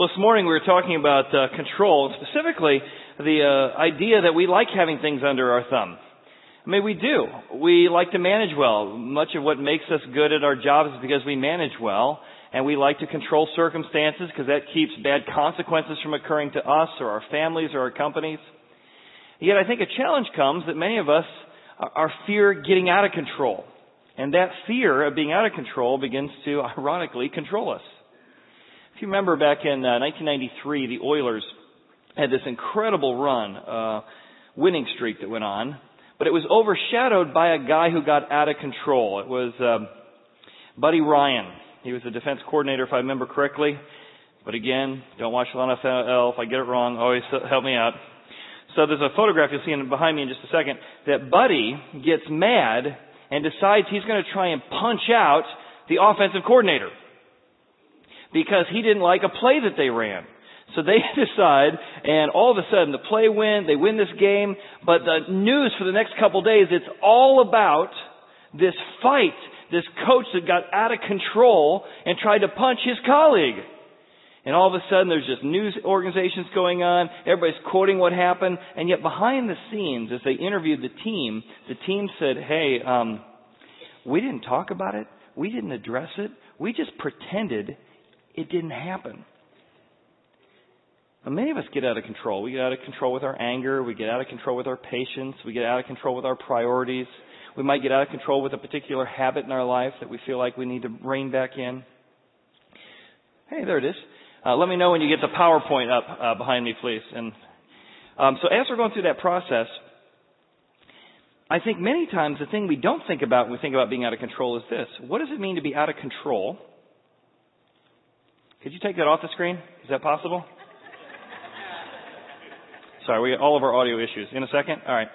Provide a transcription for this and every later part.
Well, this morning we were talking about uh, control, specifically the uh, idea that we like having things under our thumb. I mean, we do. We like to manage well. Much of what makes us good at our jobs is because we manage well, and we like to control circumstances because that keeps bad consequences from occurring to us or our families or our companies. Yet I think a challenge comes that many of us are fear getting out of control. And that fear of being out of control begins to ironically control us. If you remember back in uh, 1993, the Oilers had this incredible run, uh, winning streak that went on, but it was overshadowed by a guy who got out of control. It was um, Buddy Ryan. He was the defense coordinator, if I remember correctly. But again, don't watch a NFL. If I get it wrong, always help me out. So there's a photograph you'll see behind me in just a second that Buddy gets mad and decides he's going to try and punch out the offensive coordinator because he didn't like a play that they ran. So they decide, and all of a sudden the play win, they win this game, but the news for the next couple days, it's all about this fight, this coach that got out of control and tried to punch his colleague. And all of a sudden there's just news organizations going on, everybody's quoting what happened, and yet behind the scenes, as they interviewed the team, the team said, hey, um, we didn't talk about it, we didn't address it, we just pretended it didn't happen. Now, many of us get out of control. We get out of control with our anger. We get out of control with our patience. We get out of control with our priorities. We might get out of control with a particular habit in our life that we feel like we need to rein back in. Hey, there it is. Uh, let me know when you get the PowerPoint up uh, behind me, please. And um, so, as we're going through that process, I think many times the thing we don't think about when we think about being out of control is this: What does it mean to be out of control? Could you take that off the screen? Is that possible? Sorry, we got all of our audio issues. In a second? All right.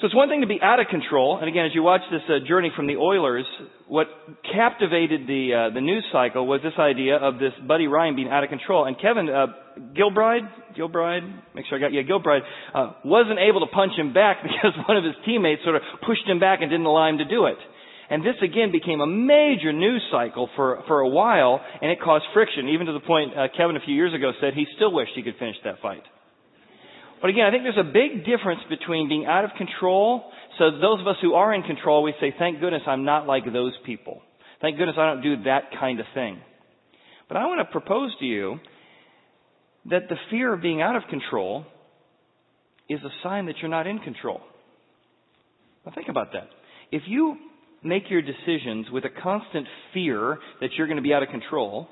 So it's one thing to be out of control, and again, as you watch this uh, journey from the Oilers, what captivated the uh, the news cycle was this idea of this Buddy Ryan being out of control. And Kevin uh, Gilbride, Gilbride, make sure I got yeah, Gilbride, uh, wasn't able to punch him back because one of his teammates sort of pushed him back and didn't allow him to do it. And this again became a major news cycle for, for a while, and it caused friction, even to the point uh, Kevin a few years ago said he still wished he could finish that fight. But again, I think there's a big difference between being out of control. So those of us who are in control, we say, thank goodness I'm not like those people. Thank goodness I don't do that kind of thing. But I want to propose to you that the fear of being out of control is a sign that you're not in control. Now think about that. If you make your decisions with a constant fear that you're going to be out of control,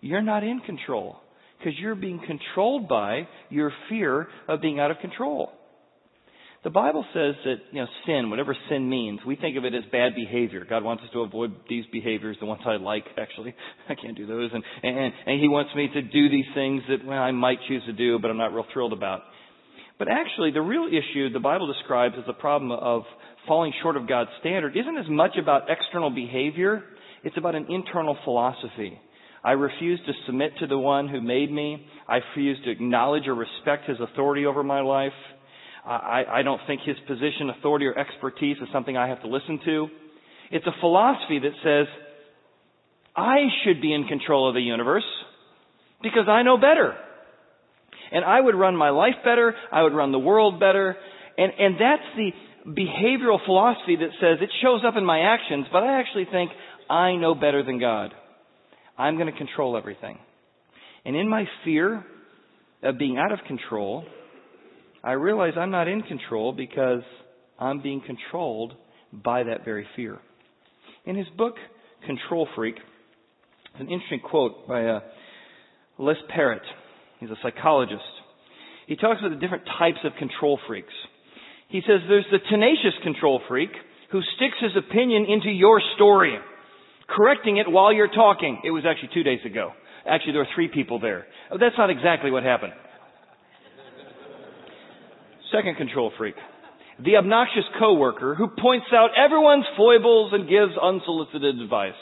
you're not in control because you're being controlled by your fear of being out of control. The Bible says that, you know, sin, whatever sin means, we think of it as bad behavior. God wants us to avoid these behaviors, the ones I like, actually. I can't do those. And, and, and He wants me to do these things that well, I might choose to do, but I'm not real thrilled about. But actually, the real issue the Bible describes as the problem of falling short of God's standard isn't as much about external behavior, it's about an internal philosophy. I refuse to submit to the one who made me. I refuse to acknowledge or respect his authority over my life. I, I don't think his position, authority, or expertise is something I have to listen to. It's a philosophy that says, I should be in control of the universe because I know better. And I would run my life better. I would run the world better. And, and that's the behavioral philosophy that says it shows up in my actions, but I actually think I know better than God. I'm going to control everything. And in my fear of being out of control, I realize I'm not in control because I'm being controlled by that very fear. In his book, Control Freak, an interesting quote by uh, Les Parrott. He's a psychologist. He talks about the different types of control freaks. He says there's the tenacious control freak who sticks his opinion into your story correcting it while you're talking. It was actually two days ago. Actually, there were three people there. Oh, that's not exactly what happened. Second control freak. The obnoxious coworker who points out everyone's foibles and gives unsolicited advice.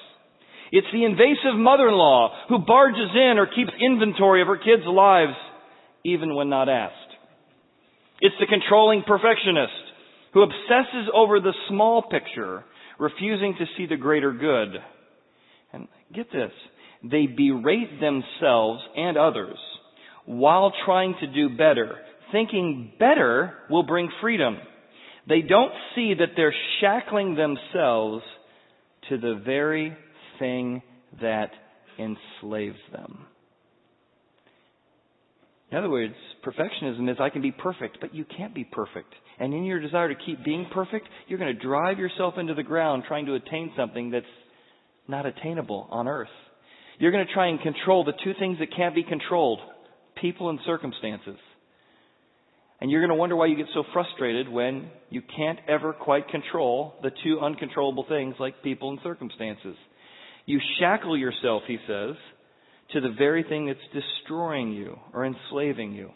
It's the invasive mother-in-law who barges in or keeps inventory of her kids' lives even when not asked. It's the controlling perfectionist who obsesses over the small picture, refusing to see the greater good. And get this. they berate themselves and others while trying to do better, thinking better will bring freedom. They don't see that they're shackling themselves to the very thing that enslaves them. In other words, perfectionism is I can be perfect, but you can't be perfect. And in your desire to keep being perfect, you're going to drive yourself into the ground trying to attain something that's not attainable on earth. You're going to try and control the two things that can't be controlled people and circumstances. And you're going to wonder why you get so frustrated when you can't ever quite control the two uncontrollable things like people and circumstances. You shackle yourself, he says, to the very thing that's destroying you or enslaving you.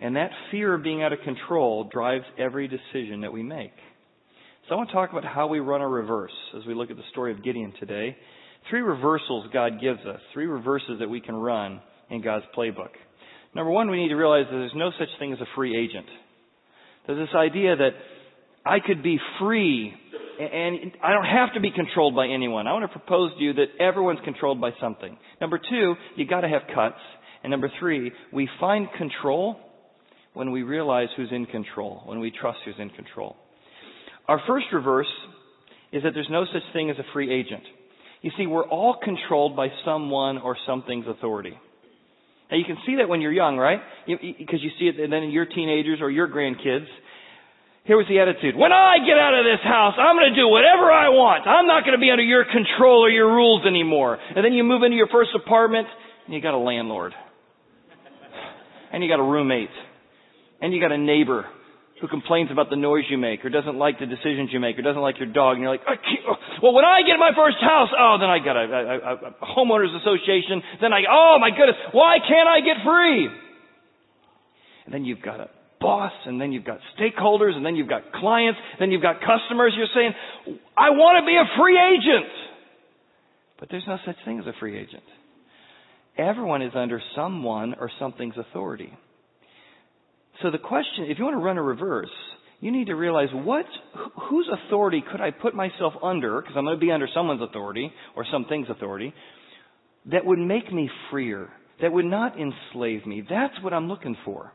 And that fear of being out of control drives every decision that we make. So I want to talk about how we run a reverse as we look at the story of Gideon today. Three reversals God gives us, three reverses that we can run in God's playbook. Number one, we need to realize that there's no such thing as a free agent. There's this idea that I could be free and I don't have to be controlled by anyone. I want to propose to you that everyone's controlled by something. Number two, you gotta have cuts. And number three, we find control when we realize who's in control, when we trust who's in control. Our first reverse is that there's no such thing as a free agent. You see, we're all controlled by someone or something's authority. Now you can see that when you're young, right? Because you, you see it then in your teenagers or your grandkids. Here was the attitude. When I get out of this house, I'm going to do whatever I want. I'm not going to be under your control or your rules anymore. And then you move into your first apartment and you got a landlord. And you got a roommate. And you got a neighbor who complains about the noise you make or doesn't like the decisions you make or doesn't like your dog and you're like, oh, well, when I get my first house, oh, then I got a, a, a homeowners association. Then I, oh my goodness, why can't I get free? And then you've got a boss and then you've got stakeholders and then you've got clients, then you've got customers. You're saying, I want to be a free agent. But there's no such thing as a free agent. Everyone is under someone or something's authority. So the question, if you want to run a reverse, you need to realize what, whose authority could I put myself under, because I'm going to be under someone's authority or something's authority, that would make me freer, that would not enslave me. That's what I'm looking for.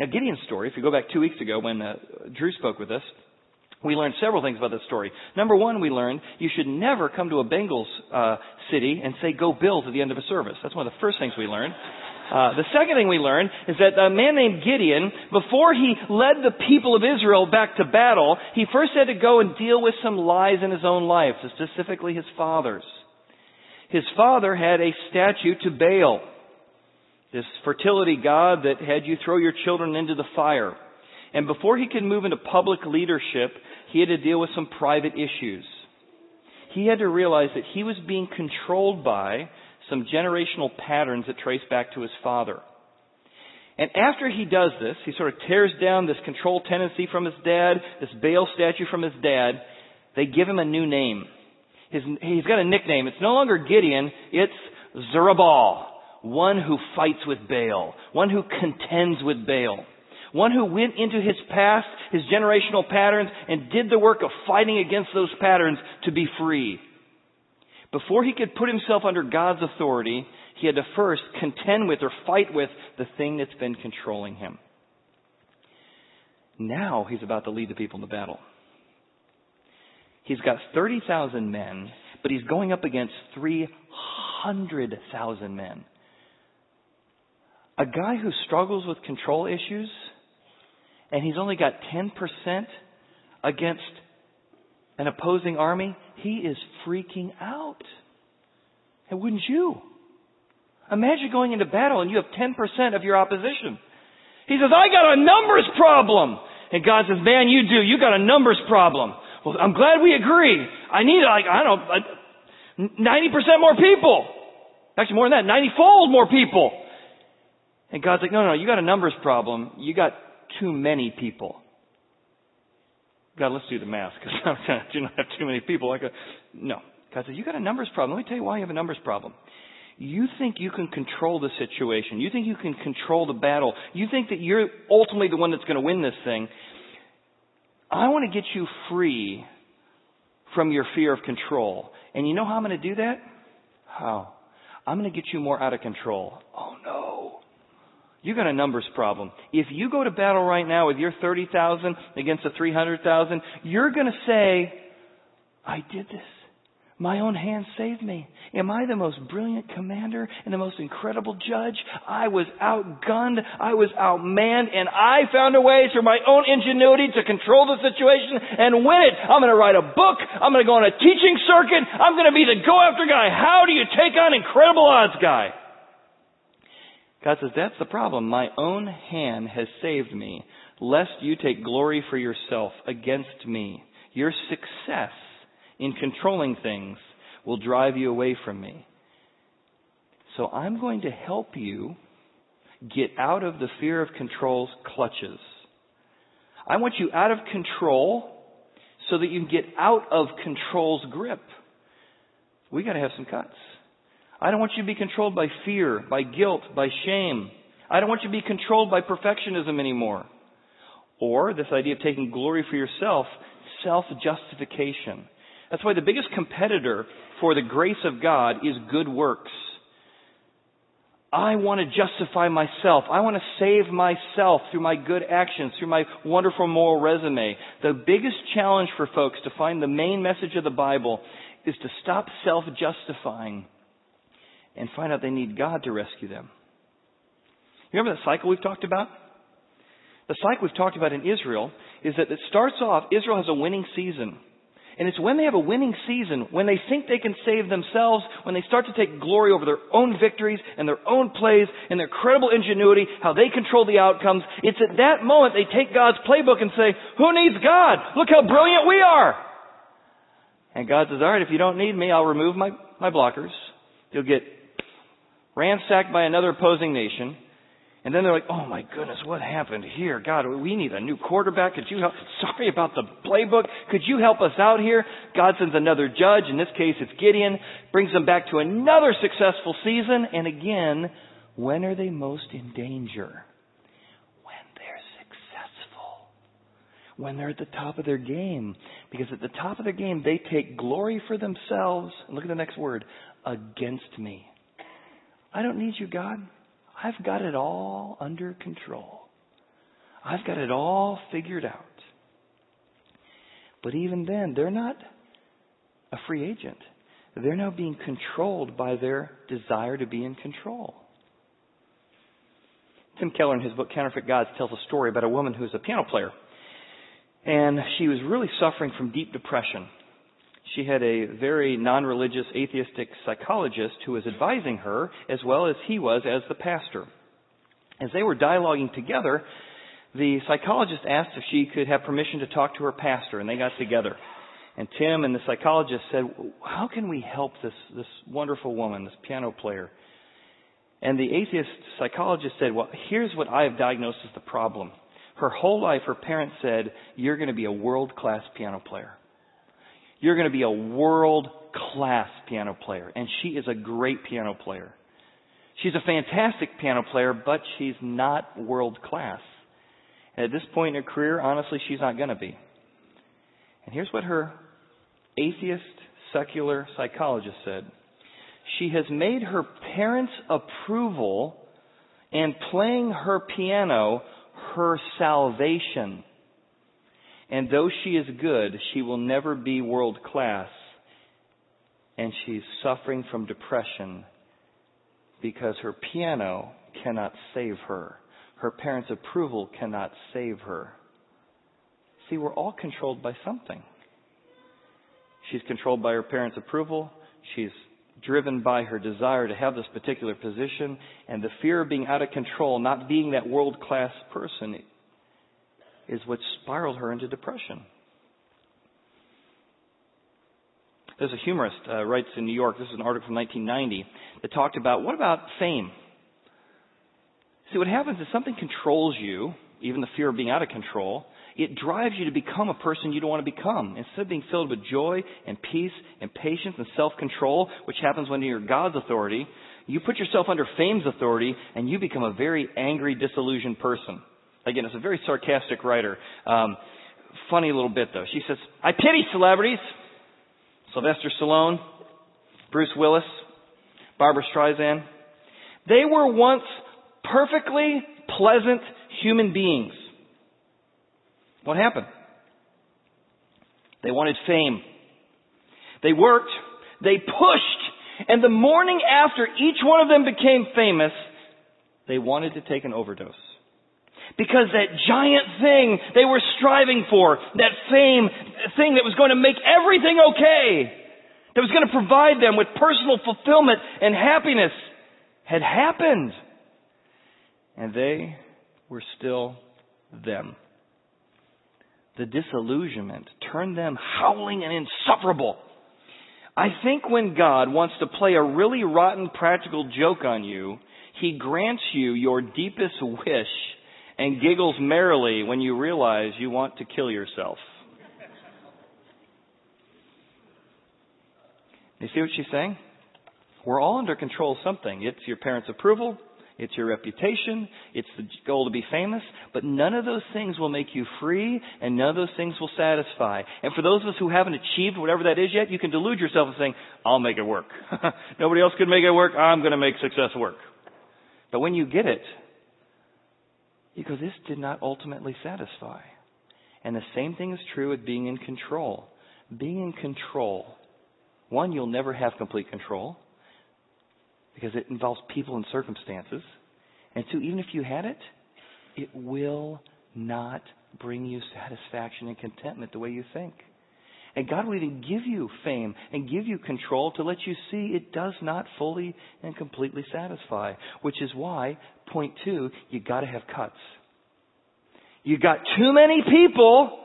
Now, Gideon's story, if you go back two weeks ago when uh, Drew spoke with us, we learned several things about this story. Number one, we learned you should never come to a Bengals uh, city and say "Go Bills" at the end of a service. That's one of the first things we learned. Uh, the second thing we learned is that a man named Gideon, before he led the people of Israel back to battle, he first had to go and deal with some lies in his own life, specifically his father's. His father had a statue to Baal, this fertility god that had you throw your children into the fire. And before he could move into public leadership, he had to deal with some private issues. He had to realize that he was being controlled by some generational patterns that trace back to his father. And after he does this, he sort of tears down this control tendency from his dad, this Baal statue from his dad. They give him a new name. His, he's got a nickname. It's no longer Gideon, it's Jerubbaal, one who fights with Baal, one who contends with Baal, one who went into his past, his generational patterns, and did the work of fighting against those patterns to be free. Before he could put himself under God's authority, he had to first contend with or fight with the thing that's been controlling him. Now he's about to lead the people in the battle. He's got 30,000 men, but he's going up against 300,000 men. A guy who struggles with control issues, and he's only got 10% against an opposing army, he is freaking out. And wouldn't you? Imagine going into battle and you have 10% of your opposition. He says, I got a numbers problem. And God says, man, you do. You got a numbers problem. Well, I'm glad we agree. I need like, I don't know, 90% more people. Actually, more than that, 90 fold more people. And God's like, no, no, you got a numbers problem. You got too many people. God, let's do the math because I do not have too many people. Like no. God says, you got a numbers problem. Let me tell you why you have a numbers problem. You think you can control the situation. You think you can control the battle. You think that you're ultimately the one that's going to win this thing. I want to get you free from your fear of control. And you know how I'm going to do that? How? I'm going to get you more out of control. Oh no. You got a numbers problem. If you go to battle right now with your 30,000 against the 300,000, you're going to say, I did this. My own hand saved me. Am I the most brilliant commander and the most incredible judge? I was outgunned. I was outmanned and I found a way through my own ingenuity to control the situation and win it. I'm going to write a book. I'm going to go on a teaching circuit. I'm going to be the go after guy. How do you take on incredible odds guy? God says, that's the problem. My own hand has saved me, lest you take glory for yourself against me. Your success in controlling things will drive you away from me. So I'm going to help you get out of the fear of control's clutches. I want you out of control so that you can get out of control's grip. We got to have some cuts. I don't want you to be controlled by fear, by guilt, by shame. I don't want you to be controlled by perfectionism anymore. Or this idea of taking glory for yourself, self justification. That's why the biggest competitor for the grace of God is good works. I want to justify myself. I want to save myself through my good actions, through my wonderful moral resume. The biggest challenge for folks to find the main message of the Bible is to stop self-justifying and find out they need God to rescue them. You remember the cycle we've talked about? The cycle we've talked about in Israel is that it starts off, Israel has a winning season. And it's when they have a winning season, when they think they can save themselves, when they start to take glory over their own victories and their own plays and their credible ingenuity, how they control the outcomes. It's at that moment they take God's playbook and say, who needs God? Look how brilliant we are. And God says, alright, if you don't need me, I'll remove my, my blockers. You'll get ransacked by another opposing nation. And then they're like, oh my goodness, what happened here? God, we need a new quarterback. Could you help? Sorry about the playbook. Could you help us out here? God sends another judge. In this case, it's Gideon. Brings them back to another successful season. And again, when are they most in danger? When they're successful. When they're at the top of their game. Because at the top of their game, they take glory for themselves. Look at the next word. Against me. I don't need you, God. I've got it all under control. I've got it all figured out. But even then, they're not a free agent. They're now being controlled by their desire to be in control. Tim Keller, in his book Counterfeit Gods, tells a story about a woman who's a piano player. And she was really suffering from deep depression. She had a very non-religious atheistic psychologist who was advising her as well as he was as the pastor. As they were dialoguing together, the psychologist asked if she could have permission to talk to her pastor and they got together. And Tim and the psychologist said, how can we help this, this wonderful woman, this piano player? And the atheist psychologist said, well, here's what I have diagnosed as the problem. Her whole life, her parents said, you're going to be a world-class piano player. You're going to be a world class piano player. And she is a great piano player. She's a fantastic piano player, but she's not world class. And at this point in her career, honestly, she's not going to be. And here's what her atheist secular psychologist said. She has made her parents' approval and playing her piano her salvation. And though she is good, she will never be world class. And she's suffering from depression because her piano cannot save her. Her parents' approval cannot save her. See, we're all controlled by something. She's controlled by her parents' approval. She's driven by her desire to have this particular position and the fear of being out of control, not being that world class person is what spiraled her into depression. There's a humorist uh, writes in New York. This is an article from 1990 that talked about what about fame? See, what happens is something controls you, even the fear of being out of control. It drives you to become a person you don't want to become. Instead of being filled with joy and peace and patience and self-control, which happens when you're God's authority, you put yourself under fame's authority and you become a very angry, disillusioned person. Again, it's a very sarcastic writer. Um, funny little bit though. She says, I pity celebrities. Sylvester Stallone, Bruce Willis, Barbara Streisand. They were once perfectly pleasant human beings. What happened? They wanted fame. They worked. They pushed. And the morning after each one of them became famous, they wanted to take an overdose. Because that giant thing they were striving for, that fame, thing that was going to make everything okay, that was going to provide them with personal fulfillment and happiness, had happened. And they were still them. The disillusionment turned them howling and insufferable. I think when God wants to play a really rotten practical joke on you, He grants you your deepest wish and giggles merrily when you realize you want to kill yourself. You see what she's saying? We're all under control of something. It's your parents' approval. It's your reputation. It's the goal to be famous. But none of those things will make you free and none of those things will satisfy. And for those of us who haven't achieved whatever that is yet, you can delude yourself and saying, I'll make it work. Nobody else can make it work. I'm going to make success work. But when you get it, go, this did not ultimately satisfy. And the same thing is true with being in control. Being in control. One, you'll never have complete control because it involves people and circumstances. And two, even if you had it, it will not bring you satisfaction and contentment the way you think. And God will even give you fame and give you control to let you see it does not fully and completely satisfy. Which is why, point two, you gotta have cuts. You got too many people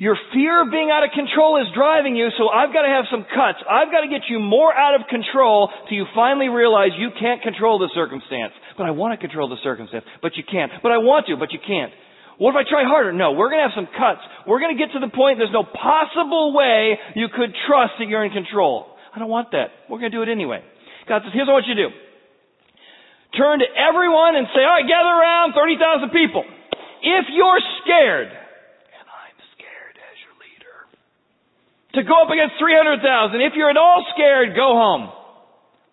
your fear of being out of control is driving you, so I've got to have some cuts. I've got to get you more out of control till you finally realize you can't control the circumstance. But I want to control the circumstance, but you can't. But I want to, but you can't. What if I try harder? No, we're going to have some cuts. We're going to get to the point there's no possible way you could trust that you're in control. I don't want that. We're going to do it anyway. God says, here's what you do. Turn to everyone and say, all right, gather around 30,000 people. If you're scared, and I'm scared as your leader, to go up against 300,000. If you're at all scared, go home.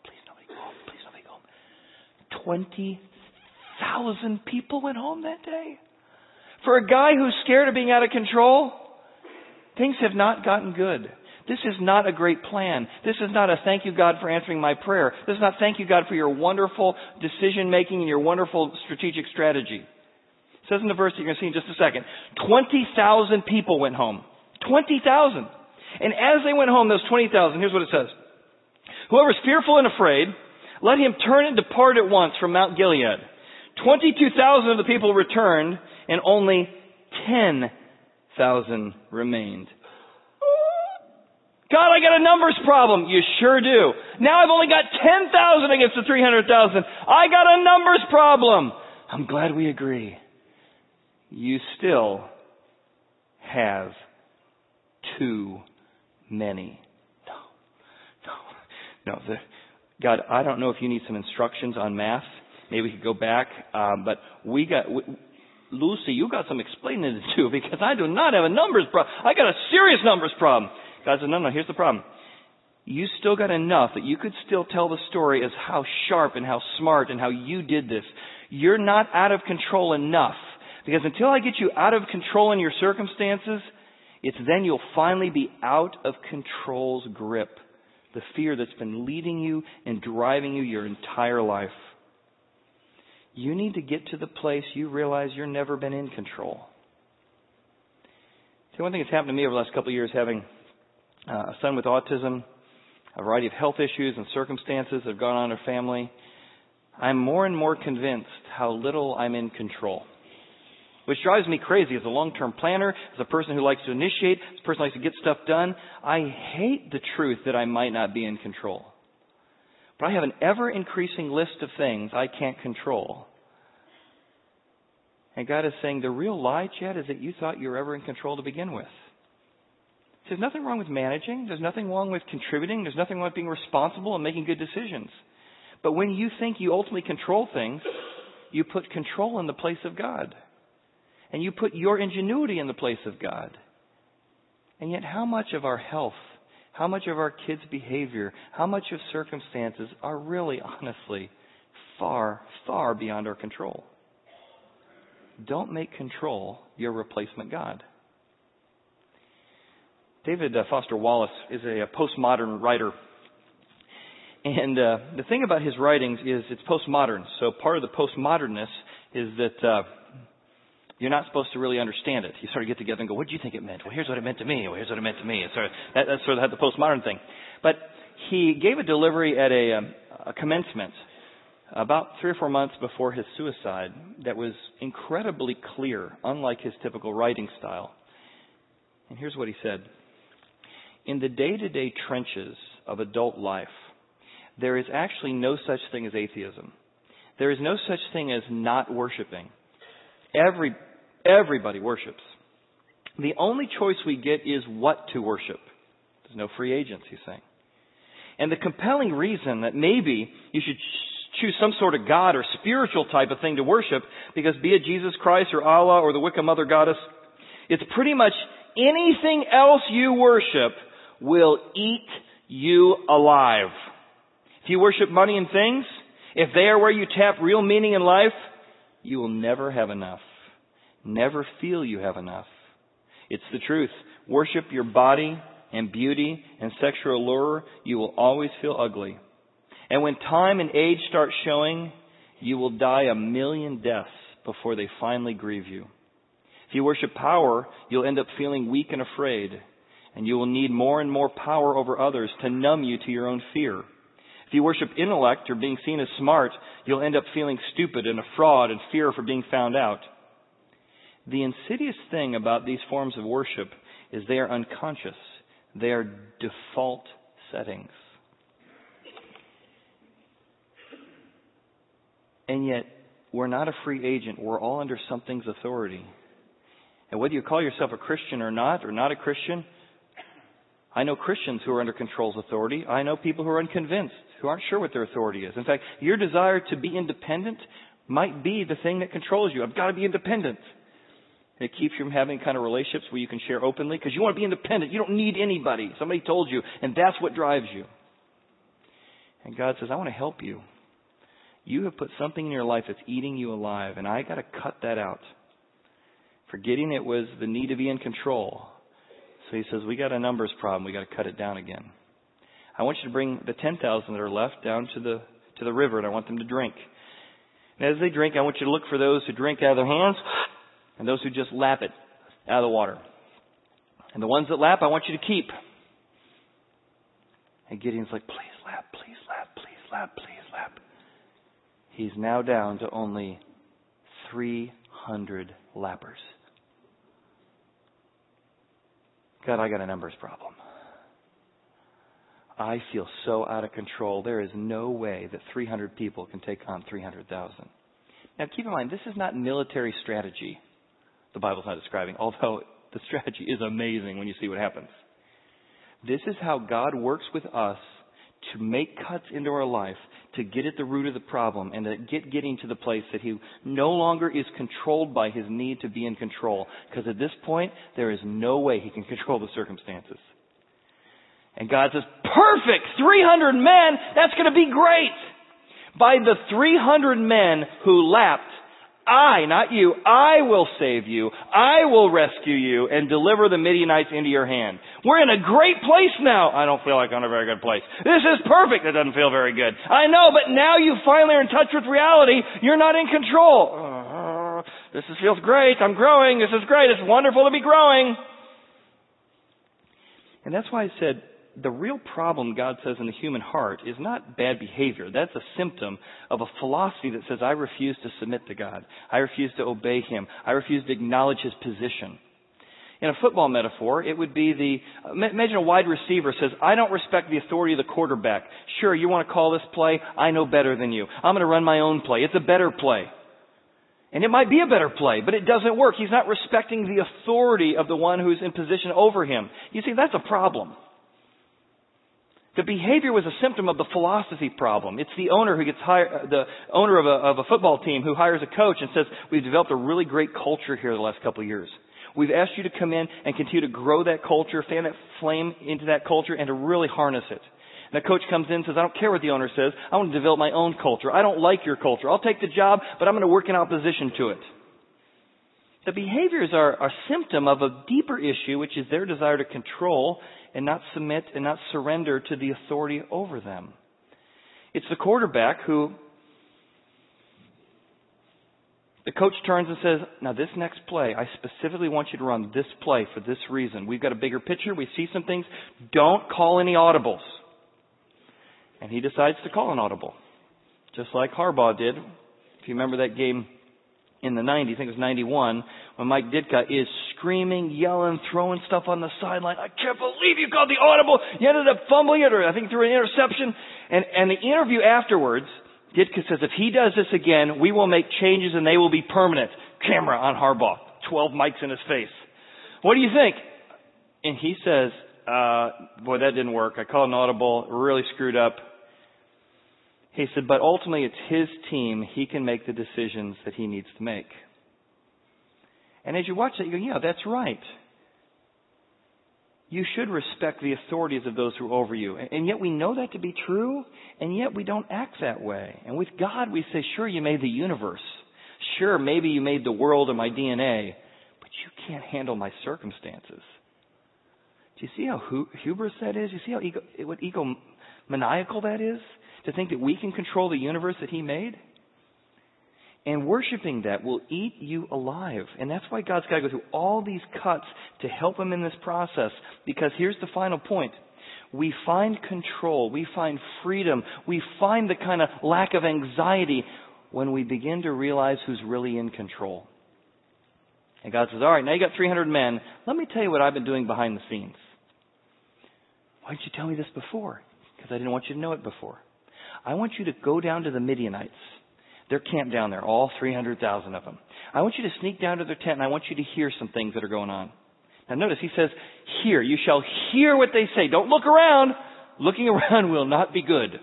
Please nobody go home. Please nobody go home. 20,000 people went home that day. For a guy who's scared of being out of control, things have not gotten good. This is not a great plan. This is not a thank you God for answering my prayer. This is not thank you God for your wonderful decision making and your wonderful strategic strategy. It says in the verse that you're going to see in just a second, 20,000 people went home. 20,000. And as they went home, those 20,000, here's what it says. Whoever is fearful and afraid, let him turn and depart at once from Mount Gilead. 22,000 of the people returned, and only 10,000 remained. God, I got a numbers problem. You sure do. Now I've only got 10,000 against the 300,000. I got a numbers problem. I'm glad we agree. You still have too many. No, no, no. The, God, I don't know if you need some instructions on math. Maybe we could go back. Um, but we got, Lucy, you got some explaining to do because I do not have a numbers problem. I got a serious numbers problem. God said, no, no, here's the problem. You still got enough that you could still tell the story as how sharp and how smart and how you did this. You're not out of control enough. Because until I get you out of control in your circumstances, it's then you'll finally be out of control's grip. The fear that's been leading you and driving you your entire life. You need to get to the place you realize you've never been in control. See, one thing that's happened to me over the last couple of years, having uh, a son with autism, a variety of health issues and circumstances that have gone on in our family, I'm more and more convinced how little I'm in control which drives me crazy as a long-term planner, as a person who likes to initiate, as a person who likes to get stuff done. I hate the truth that I might not be in control. But I have an ever increasing list of things I can't control. And God is saying the real lie, Chad, is that you thought you were ever in control to begin with. There's nothing wrong with managing. There's nothing wrong with contributing. There's nothing wrong with being responsible and making good decisions. But when you think you ultimately control things, you put control in the place of God and you put your ingenuity in the place of God. And yet, how much of our health, How much of our kids' behavior, how much of circumstances are really, honestly, far, far beyond our control? Don't make control your replacement God. David uh, Foster Wallace is a, postmodern writer. And uh, the thing about his writings is it's postmodern. So part of the postmodernness is that uh, you're not supposed to really understand it. You sort of get together and go, "What do you think it meant?" Well, here's what it meant to me. Well, here's what it meant to me. It's sort of, that, that's sort of the postmodern thing. But he gave a delivery at a, um, a commencement about three or four months before his suicide that was incredibly clear, unlike his typical writing style. And here's what he said. In the day-to-day trenches of adult life, there is actually no such thing as atheism. There is no such thing as not worshiping. Every, everybody worships. The only choice we get is what to worship. There's no free agents, he's saying. And the compelling reason that maybe you should choose some sort of God or spiritual type of thing to worship, because be it Jesus Christ or Allah or the Wicca Mother Goddess, it's pretty much anything else you worship will eat you alive. If you worship money and things, if they are where you tap real meaning in life, you will never have enough. Never feel you have enough. It's the truth. Worship your body and beauty and sexual allure, you will always feel ugly. And when time and age start showing, you will die a million deaths before they finally grieve you. If you worship power, you'll end up feeling weak and afraid, and you will need more and more power over others to numb you to your own fear. If you worship intellect or being seen as smart, you'll end up feeling stupid and a fraud and fear for being found out. The insidious thing about these forms of worship is they are unconscious. They are default settings. And yet, we're not a free agent. We're all under something's authority. And whether you call yourself a Christian or not, or not a Christian, I know Christians who are under control's authority. I know people who are unconvinced, who aren't sure what their authority is. In fact, your desire to be independent might be the thing that controls you. I've got to be independent. It keeps you from having kind of relationships where you can share openly because you want to be independent. You don't need anybody. Somebody told you, and that's what drives you. And God says, I want to help you. You have put something in your life that's eating you alive, and I got to cut that out. Forgetting it was the need to be in control. So he says, We got a numbers problem. We got to cut it down again. I want you to bring the 10,000 that are left down to the, to the river, and I want them to drink. And as they drink, I want you to look for those who drink out of their hands and those who just lap it out of the water. And the ones that lap, I want you to keep. And Gideon's like, please lap, please lap, please lap, please lap. He's now down to only 300 lappers. God, I got a numbers problem. I feel so out of control. There is no way that 300 people can take on 300,000. Now, keep in mind, this is not military strategy. The Bible's not describing, although the strategy is amazing when you see what happens. This is how God works with us to make cuts into our life, to get at the root of the problem, and to get getting to the place that he no longer is controlled by his need to be in control. Because at this point, there is no way he can control the circumstances. And God says, perfect! 300 men! That's gonna be great! By the 300 men who lapped, I, not you, I will save you. I will rescue you and deliver the Midianites into your hand. We're in a great place now. I don't feel like I'm in a very good place. This is perfect. It doesn't feel very good. I know, but now you finally are in touch with reality. You're not in control. Uh, this is, feels great. I'm growing. This is great. It's wonderful to be growing. And that's why I said the real problem, God says, in the human heart is not bad behavior. That's a symptom of a philosophy that says, I refuse to submit to God. I refuse to obey Him. I refuse to acknowledge His position. In a football metaphor, it would be the, imagine a wide receiver says, I don't respect the authority of the quarterback. Sure, you want to call this play? I know better than you. I'm going to run my own play. It's a better play. And it might be a better play, but it doesn't work. He's not respecting the authority of the one who's in position over him. You see, that's a problem. The behavior was a symptom of the philosophy problem. It's the owner who gets hired, uh, the owner of a, of a football team who hires a coach and says, we've developed a really great culture here the last couple of years. We've asked you to come in and continue to grow that culture, fan that flame into that culture, and to really harness it. And the coach comes in and says, I don't care what the owner says. I want to develop my own culture. I don't like your culture. I'll take the job, but I'm going to work in opposition to it. The behaviors are a symptom of a deeper issue, which is their desire to control and not submit and not surrender to the authority over them. It's the quarterback who the coach turns and says, Now, this next play, I specifically want you to run this play for this reason. We've got a bigger picture. We see some things. Don't call any audibles. And he decides to call an audible, just like Harbaugh did. If you remember that game in the 90s, I think it was 91, when Mike Ditka is screaming, yelling, throwing stuff on the sideline. I can't believe you called the audible. You ended up fumbling it, or I think through an interception. And, and the interview afterwards, Ditka says, if he does this again, we will make changes and they will be permanent. Camera on Harbaugh. 12 mics in his face. What do you think? And he says, uh, boy, that didn't work. I called an audible, really screwed up. He said, but ultimately it's his team. He can make the decisions that he needs to make. And as you watch that, you go, yeah, that's right. You should respect the authorities of those who are over you. And yet we know that to be true, and yet we don't act that way. And with God, we say, sure, you made the universe. Sure, maybe you made the world and my DNA, but you can't handle my circumstances. Do you see how hubris that is? You see how ego, what egomaniacal that is? to think that we can control the universe that He made? And worshiping that will eat you alive. And that's why God's got to go through all these cuts to help Him in this process. Because here's the final point. We find control. We find freedom. We find the kind of lack of anxiety when we begin to realize who's really in control. And God says, all right, now you got 300 men. Let me tell you what I've been doing behind the scenes. Why didn't you tell me this before? Because I didn't want you to know it before. I want you to go down to the Midianites. They're camped down there, all 300,000 of them. I want you to sneak down to their tent and I want you to hear some things that are going on. Now notice he says, hear. You shall hear what they say. Don't look around. Looking around will not be good.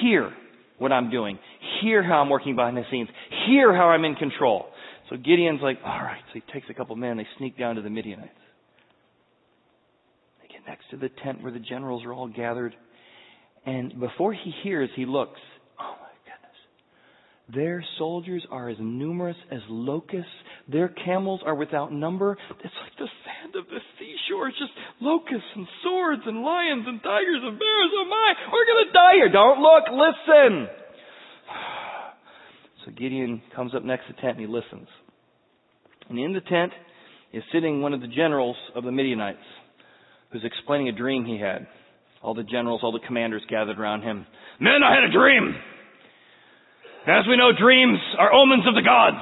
Hear what I'm doing. Hear how I'm working behind the scenes. Hear how I'm in control. So Gideon's like, all right. So he takes a couple men. They sneak down to the Midianites. To the tent where the generals are all gathered. And before he hears, he looks. Oh my goodness. Their soldiers are as numerous as locusts. Their camels are without number. It's like the sand of the seashore. It's just locusts and swords and lions and tigers and bears. Oh my, we're going to die here. Don't look, listen. So Gideon comes up next to the tent and he listens. And in the tent is sitting one of the generals of the Midianites who's explaining a dream he had. All the generals, all the commanders gathered around him. Men, I had a dream. As we know, dreams are omens of the gods.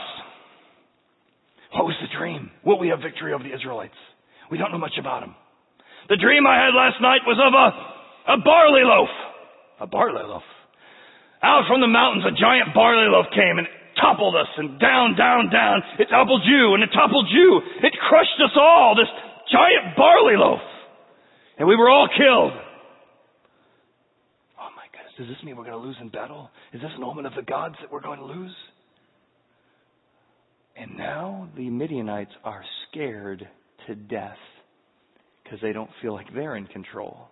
What was the dream? Will we have victory over the Israelites? We don't know much about them. The dream I had last night was of a, a barley loaf. A barley loaf. Out from the mountains, a giant barley loaf came and toppled us and down, down, down. It toppled you and it toppled you. It crushed us all, this giant barley loaf. And we were all killed. Oh my goodness, does this mean we're going to lose in battle? Is this an omen of the gods that we're going to lose? And now the Midianites are scared to death because they don't feel like they're in control.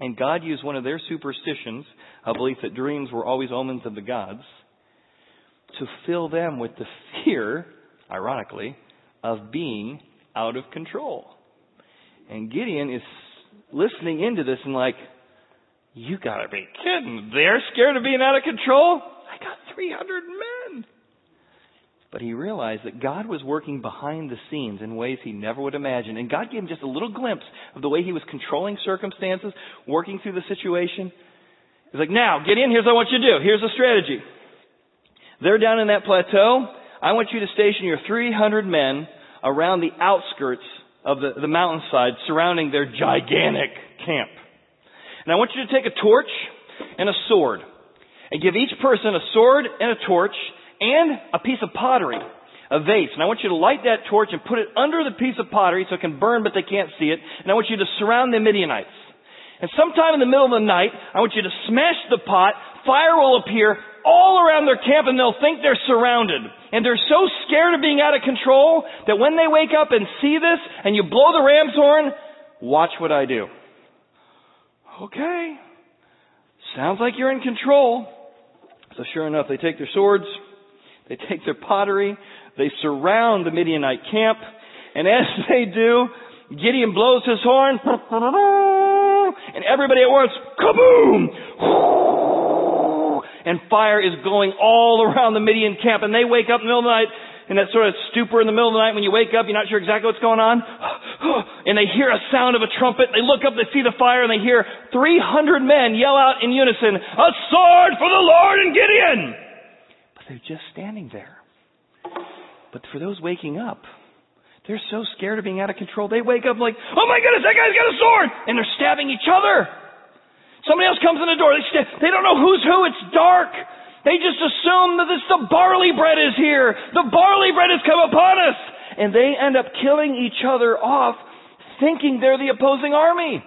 And God used one of their superstitions, a belief that dreams were always omens of the gods, to fill them with the fear, ironically, of being out of control. And Gideon is listening into this and like, you gotta be kidding. They're scared of being out of control? I got 300 men. But he realized that God was working behind the scenes in ways he never would imagine. And God gave him just a little glimpse of the way he was controlling circumstances, working through the situation. He's like, now, in, here's what I want you to do. Here's the strategy. They're down in that plateau. I want you to station your 300 men around the outskirts of the, the mountainside surrounding their gigantic camp. And I want you to take a torch and a sword and give each person a sword and a torch and a piece of pottery, a vase. And I want you to light that torch and put it under the piece of pottery so it can burn but they can't see it. And I want you to surround the Midianites. And sometime in the middle of the night, I want you to smash the pot. Fire will appear. All around their camp and they'll think they're surrounded. And they're so scared of being out of control that when they wake up and see this and you blow the ram's horn, watch what I do. Okay. Sounds like you're in control. So sure enough, they take their swords, they take their pottery, they surround the Midianite camp, and as they do, Gideon blows his horn, and everybody at once, kaboom! And fire is going all around the Midian camp, and they wake up in the middle of the night, in that sort of stupor in the middle of the night when you wake up, you're not sure exactly what's going on. And they hear a sound of a trumpet. They look up, they see the fire, and they hear 300 men yell out in unison, A sword for the Lord and Gideon! But they're just standing there. But for those waking up, they're so scared of being out of control, they wake up like, Oh my goodness, that guy's got a sword! And they're stabbing each other. Somebody else comes in the door. They, they don't know who's who. It's dark. They just assume that the barley bread is here. The barley bread has come upon us. And they end up killing each other off thinking they're the opposing army.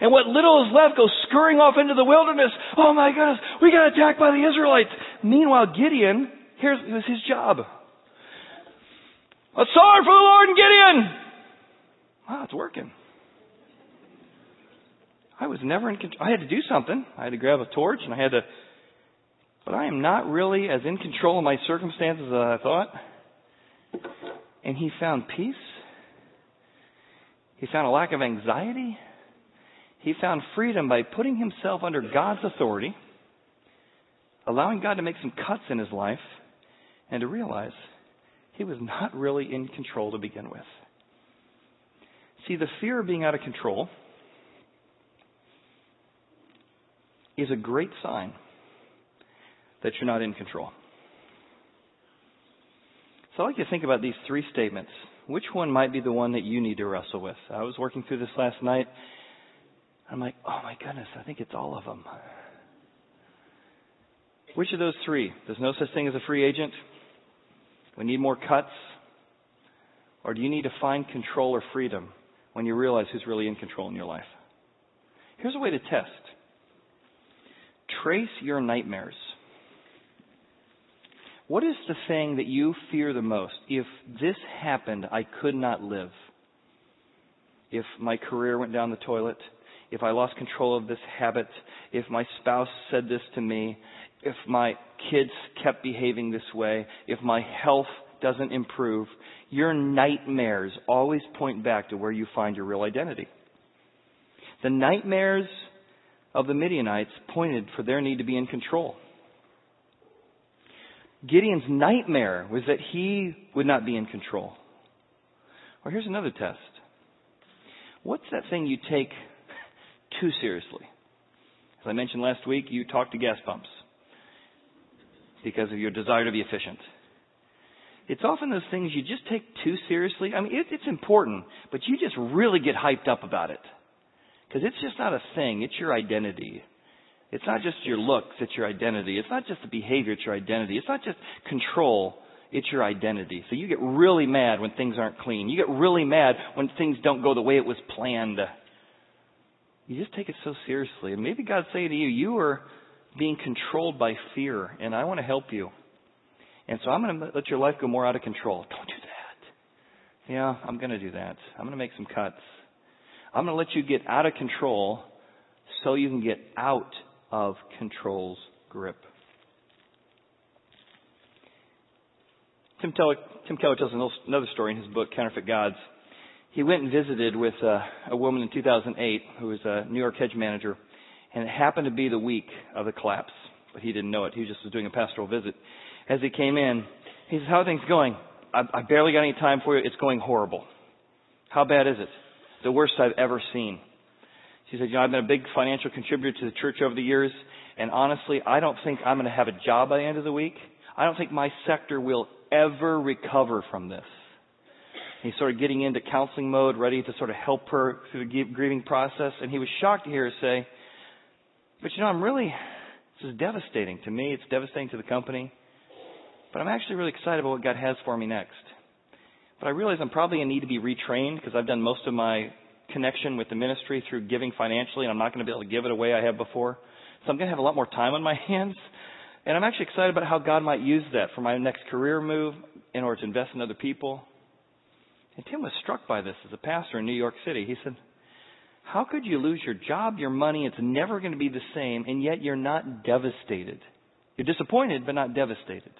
And what little is left goes scurrying off into the wilderness. Oh my goodness, we got attacked by the Israelites. Meanwhile, Gideon, here's his job. A sword for the Lord and Gideon. Wow, it's working. I was never in control. I had to do something. I had to grab a torch and I had to but I am not really as in control of my circumstances as I thought. And he found peace. He found a lack of anxiety. He found freedom by putting himself under God's authority, allowing God to make some cuts in his life, and to realize he was not really in control to begin with. See, the fear of being out of control is a great sign that you're not in control. So I like you to think about these three statements. Which one might be the one that you need to wrestle with? I was working through this last night. I'm like, oh my goodness, I think it's all of them. Which of those three? There's no such thing as a free agent. We need more cuts. Or do you need to find control or freedom when you realize who's really in control in your life? Here's a way to test. Trace your nightmares. What is the thing that you fear the most? If this happened, I could not live. If my career went down the toilet, if I lost control of this habit, if my spouse said this to me, if my kids kept behaving this way, if my health doesn't improve, your nightmares always point back to where you find your real identity. The nightmares of the Midianites pointed for their need to be in control. Gideon's nightmare was that he would not be in control. Or here's another test. What's that thing you take too seriously? As I mentioned last week, you talk to gas pumps because of your desire to be efficient. It's often those things you just take too seriously. I mean, it, it's important, but you just really get hyped up about it. Because it's just not a thing, it's your identity. It's not just your looks, it's your identity. It's not just the behavior, it's your identity. It's not just control, it's your identity. So you get really mad when things aren't clean. You get really mad when things don't go the way it was planned. You just take it so seriously. And maybe God's saying to you, you are being controlled by fear, and I want to help you. And so I'm going to let your life go more out of control. Don't do that. Yeah, I'm going to do that. I'm going to make some cuts. I'm going to let you get out of control so you can get out of control's grip. Tim, Keller, Tim Keller tells another story in his book, Counterfeit Gods. He went and visited with uh, a woman in 2008 who was a New York hedge manager, and it happened to be the week of the collapse, but he didn't know it. He just was doing a pastoral visit. As he came in, he says, "How are things going? I, I barely got any time for you. It's going horrible. How bad is it? The worst I've ever seen." She said, you know, I've been a big financial contributor to the church over the years, and honestly, I don't think I'm going to have a job by the end of the week. I don't think my sector will ever recover from this. He's sort of getting into counseling mode, ready to sort of help her through the grieving process, and he was shocked to hear her say, but you know, I'm really, this is devastating to me, it's devastating to the company, but I'm actually really excited about what God has for me next. But I realize I'm probably going to need to be retrained because I've done most of my connection with the ministry through giving financially, and I'm not going to be able to give it away I have before. So I'm going to have a lot more time on my hands. And I'm actually excited about how God might use that for my next career move in order to invest in other people. And Tim was struck by this as a pastor in New York City. He said, How could you lose your job, your money? It's never going to be the same, and yet you're not devastated. You're disappointed, but not devastated.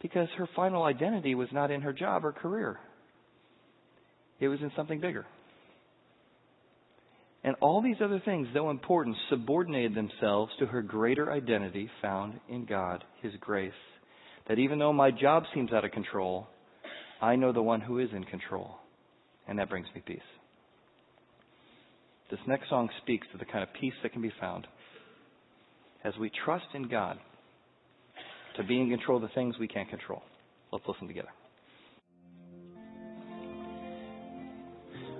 Because her final identity was not in her job or career, it was in something bigger. And all these other things, though important, subordinated themselves to her greater identity found in God, His grace. That even though my job seems out of control, I know the one who is in control. And that brings me peace. This next song speaks to the kind of peace that can be found as we trust in God to be in control of the things we can't control. Let's listen together.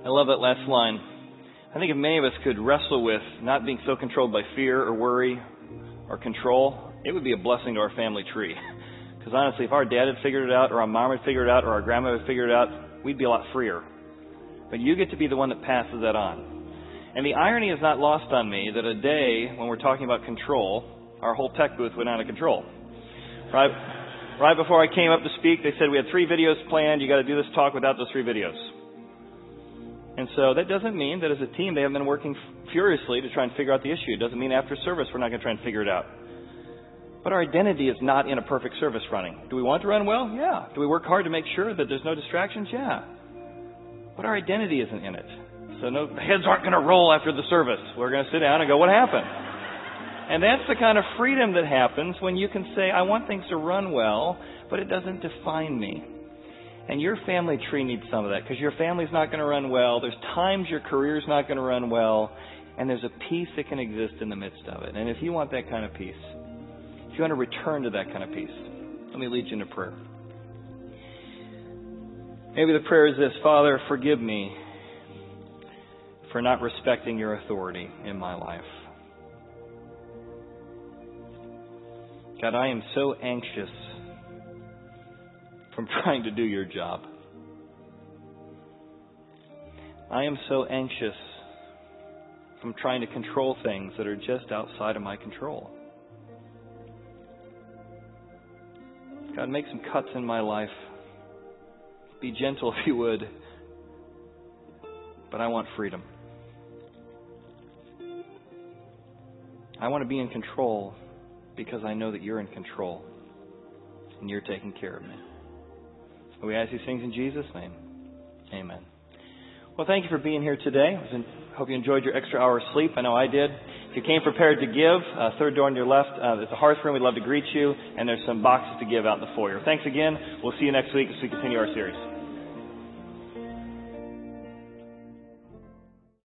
I love that last line. I think if many of us could wrestle with not being so controlled by fear or worry or control, it would be a blessing to our family tree. Because honestly, if our dad had figured it out, or our mom had figured it out, or our grandma had figured it out, we'd be a lot freer. But you get to be the one that passes that on. And the irony is not lost on me that a day when we're talking about control, our whole tech booth went out of control. Right, right before I came up to speak, they said we had three videos planned. You got to do this talk without those three videos. And so that doesn't mean that as a team they haven't been working furiously to try and figure out the issue. It doesn't mean after service we're not going to try and figure it out. But our identity is not in a perfect service running. Do we want to run well? Yeah. Do we work hard to make sure that there's no distractions? Yeah. But our identity isn't in it. So no, heads aren't going to roll after the service. We're going to sit down and go, what happened? And that's the kind of freedom that happens when you can say, I want things to run well, but it doesn't define me. And your family tree needs some of that because your family's not going to run well. There's times your career's not going to run well. And there's a peace that can exist in the midst of it. And if you want that kind of peace, if you want to return to that kind of peace, let me lead you into prayer. Maybe the prayer is this Father, forgive me for not respecting your authority in my life. God, I am so anxious from trying to do your job. I am so anxious from trying to control things that are just outside of my control. God, make some cuts in my life. Be gentle if you would, but I want freedom. I want to be in control because I know that you're in control and you're taking care of me. We ask these things in Jesus' name. Amen. Well, thank you for being here today. I hope you enjoyed your extra hour of sleep. I know I did. If you came prepared to give, uh, third door on your left, uh, there's a hearth room. We'd love to greet you, and there's some boxes to give out in the foyer. Thanks again. We'll see you next week as we continue our series.